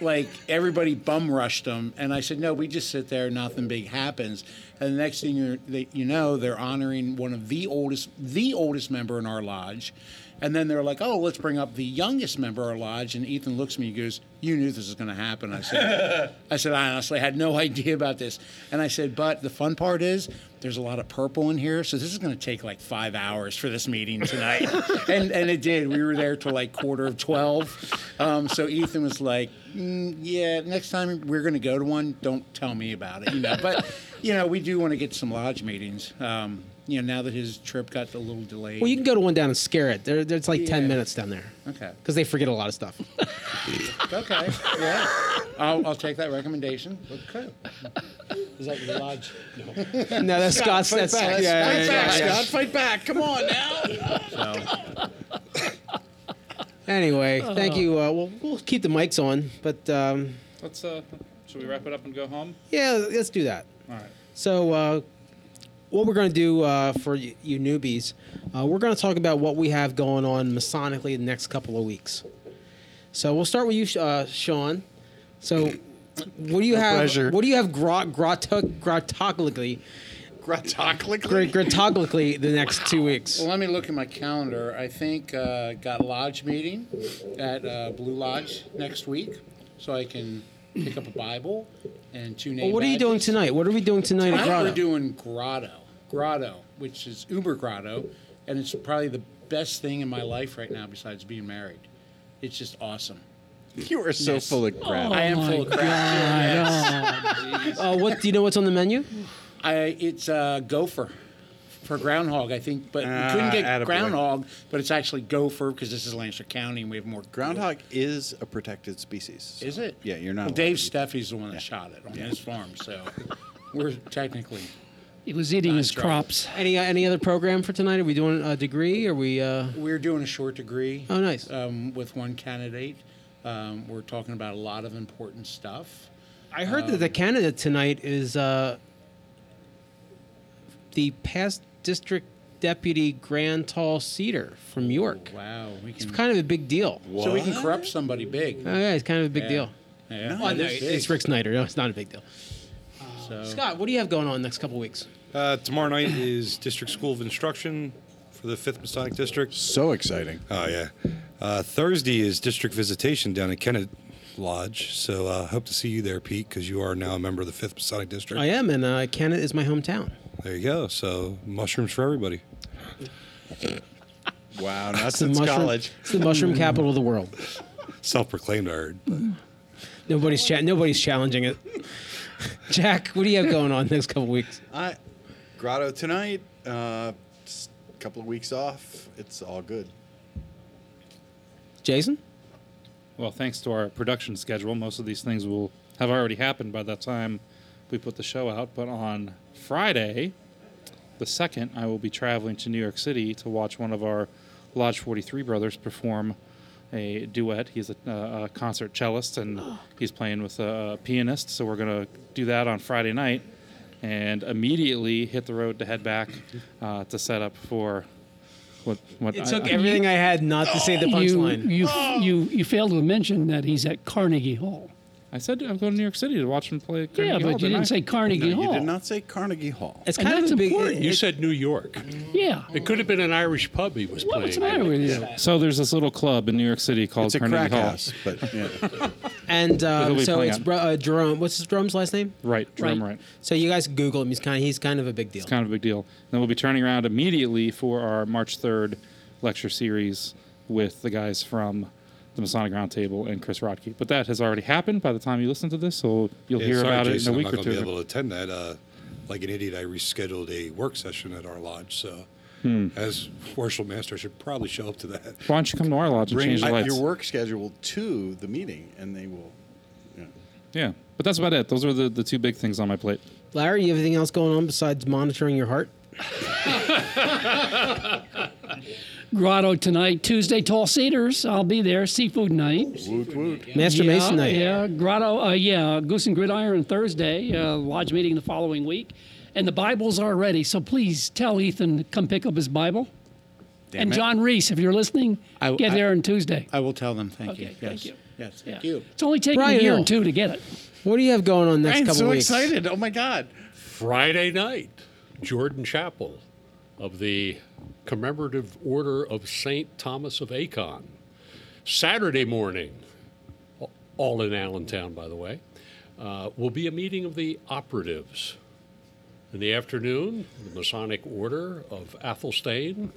like everybody bum rushed him, and I said, "No, we just sit there, nothing big happens." And the next thing you you know, they're honoring one of the oldest, the oldest member in our lodge, and then they're like, "Oh, let's bring up the youngest member of our lodge." And Ethan looks at me, and goes, "You knew this was going to happen." I said, "I said I honestly had no idea about this," and I said, "But the fun part is." There's a lot of purple in here, so this is going to take like five hours for this meeting tonight, and and it did. We were there till like quarter of twelve. Um, so Ethan was like, mm, "Yeah, next time we're going to go to one, don't tell me about it." You know, but you know, we do want to get some lodge meetings. Um, you know, now that his trip got a little delayed. Well, you can go to one down and scare it. There, there's like ten Yeah. minutes down there Okay. because they forget a lot of stuff. Okay. Yeah. I'll, I'll take that recommendation. Okay. Is that your lodge? No. No, that's Scott's- Fight that's- back. yeah, Fight yeah, back, yeah, yeah. Scott. Fight back. Come on now. So Anyway, thank you. Uh, we'll, we'll keep the mics on, but um, Let's. Uh, should we wrap it up and go home? yeah, let's do that. All right. So, uh, what we're going to do uh, for you, you newbies, uh, we're going to talk about what we have going on Masonically the next couple of weeks. So we'll start with you, uh, Sean. So, what do you No have? pressure. What do you have? Grot, grotoglically, Grotoglically. grotoglically the next two weeks. Well, let me look at my calendar. I think uh, got a lodge meeting at uh, Blue Lodge next week, so I can pick up a Bible and two name Well, what are you doing tonight? What are we doing tonight at Tonight Grotto? we're doing Grotto, Grotto, which is Uber Grotto, and it's probably the best thing in my life right now besides being married. It's just awesome. You are so Yes. full of crap. I am Oh full of crap. too, God. yes. Uh, what do you know? What's on the menu? I it's uh, gopher for groundhog, I think, but we Ah, couldn't get attaboy. groundhog, but it's actually gopher because this is Lancaster County and we have more Groundhog is a protected species. Is it? Yeah, you're not. Well, allowed Dave to eat- Steffi's the one that shot it on his farm, so we're technically. He was eating his right. crops. Any uh, any other program for tonight? Are we doing a degree? Are we? Uh... We're doing a short degree. Oh, nice. Um, with one candidate, um, we're talking about a lot of important stuff. I heard that Um, the candidate tonight is uh, the past district deputy Grand Tall Cedar from York. Wow, we It's can. kind of a big deal. So we can corrupt somebody big. Oh yeah, it's kind of a big Yeah. deal. Yeah, Well, it no, is it's big. Rick Snyder. No, it's not a big deal. So- Scott, what do you have going on next couple weeks? Uh, tomorrow night is District School of Instruction for the 5th Masonic District. So exciting. Oh, yeah. Uh, Thursday is district visitation down at Kennett Lodge. So uh, hope to see you there, Pete, because you are now a member of the 5th Masonic District. I am, and uh, Kennett is my hometown. There you go. So mushrooms for everybody. Wow, not It's the since mushroom, college. It's the mushroom capital of the world. Self-proclaimed, I heard. but- Nobody's cha- nobody's challenging it. Jack, what do you have going on next couple weeks? I Grotto tonight. Uh, a couple of weeks off. It's all good. Jason? Well, thanks to our production schedule, most of these things will have already happened by the time we put the show out. But on Friday, the second, I will be traveling to New York City to watch one of our Lodge 43 brothers perform a duet. He's a, uh, a concert cellist and he's playing with a pianist. So we're going to do that on Friday night and immediately hit the road to head back uh, to set up for what. what It I- took I- everything I had not to say the You, punchline. you, you, you failed to mention that he's at Carnegie Hall. I said I'm going to New York City to watch him play. Yeah, but Hall, you didn't I? say Carnegie No, Hall. you did not say Carnegie Hall. It's kind of that's important. You said New York. Yeah. It could have been an Irish pub he was playing. What's the matter with you? So there's this little club in New York City called It's a Carnegie crack Hall. house, but yeah. and um, so it's on- bro- uh, Jerome. What's his drum's last name? Right, drum right. So you guys Google him. He's kind. Of, he's kind of a big deal. It's kind of a big deal. Then we'll be turning around immediately for our March 3rd lecture series with the guys from the Masonic Roundtable and Chris Rodkey. But that has already happened by the time you listen to this, so you'll Yeah, hear sorry, about Jason, it in a week I'm or not going to be able to attend that. Uh, like an idiot, I rescheduled a work session at our lodge. So, Hmm. as worship master, I should probably show up to that. Why don't you come to our lodge and Bring change the I- lights? your work schedule to the meeting, and they will. Yeah. Yeah, but that's about it. Those are the, the two big things on my plate. Larry, you have anything else going on besides monitoring your heart? Grotto tonight, Tuesday, Tall Cedars. I'll be there. Seafood night. Master yeah, Mason night. Yeah, Grotto. Uh, yeah, Goose and Gridiron Thursday. Uh, lodge meeting the following week, and the Bibles are ready. So please tell Ethan to come pick up his Bible. Damn and it. John Reese, if you're listening, I- get I- there on Tuesday. I will tell them. Thank Okay, you. thank you. Yes. Yeah. Thank you. It's only taking Brian a year Hill. or two to get it. What do you have going on next I'm couple so weeks? excited. Oh my God. Friday night, Jordan Chapel of the Commemorative Order of St. Thomas of Acon. Saturday morning, all in Allentown, by the way, uh, will be a meeting of the operatives. In the afternoon, the Masonic Order of Athelstane.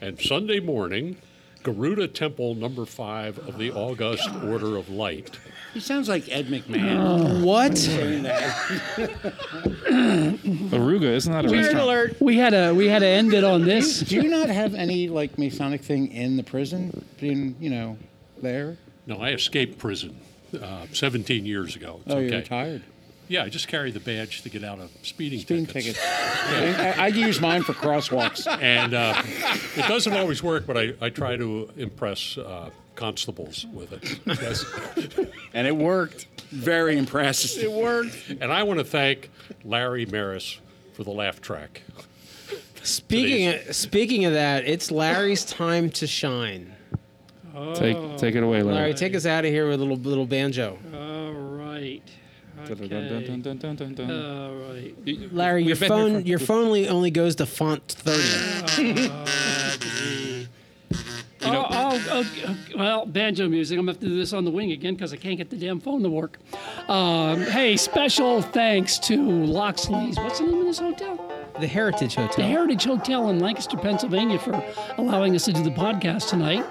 And Sunday morning, Garuda Temple number five of the August Order of Light. He sounds like Ed McMahon. What? Aruga, isn't that a Weird restaurant? alert. We had to we had to end it on this. Do you not have any like Masonic thing in the prison? Being you know there. No, I escaped prison uh, 17 years ago. It's oh, okay. you're retired. Yeah, I just carry the badge to get out of speeding, Speeding tickets. tickets. I, I use mine for crosswalks. And uh, it doesn't always work, but I, I try to impress uh, constables with it. Yes. and it worked. Very impressed. It worked. And I want to thank Larry Maris for the laugh track. Speaking of, speaking of that, it's Larry's time to shine. Take take it away, Larry, Larry. take us out of here with a little little banjo. All right. Okay. All right. Larry, your We've been here phone for- your phone only, only goes to font thirty. oh, oh, oh, well, banjo music. I'm gonna have to do this on the wing again because I can't get the damn phone to work. Um, hey, special thanks to Loxley's. What's the name of this hotel? the Heritage Hotel. The Heritage Hotel in Lancaster, Pennsylvania, for allowing us to do the podcast tonight.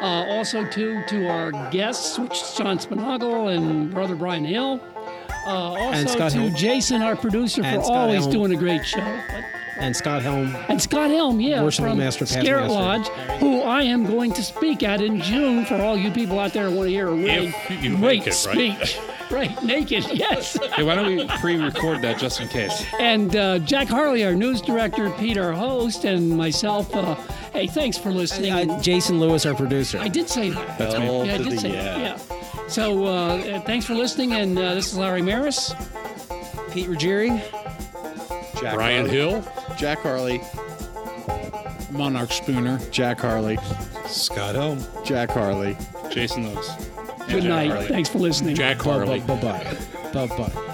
Uh, also, to to our guests, which is John Spinagle and brother Brian Hill. Uh, also Scott to Helm. Jason, our producer, And for Scott always Helm. doing a great show. And Scott Helm. and Scott Helm, yeah, Worshipful from Master, Past Scarlet Master. Lodge, who I am going to speak at in June for all you people out there who want to hear a really If you great make it, right? speech. Right, naked, yes. Hey, why don't we pre-record that just in case? And uh, Jack Harley, our news director, Pete, our host, and myself. Uh, hey, thanks for listening. Uh, Jason Lewis, our producer. I did say that. That's me. Yeah, I did say that. Yeah. So uh, thanks for listening, and uh, this is Larry Maris. Pete Ruggieri. Jack Brian Harley. Hill. Jack Harley. Monarch Spooner. Jack Harley. Scott Helm. Jack Harley. Jason Lewis. Good night. Thanks for listening. Jack Harley. Bye bye. Bye bye.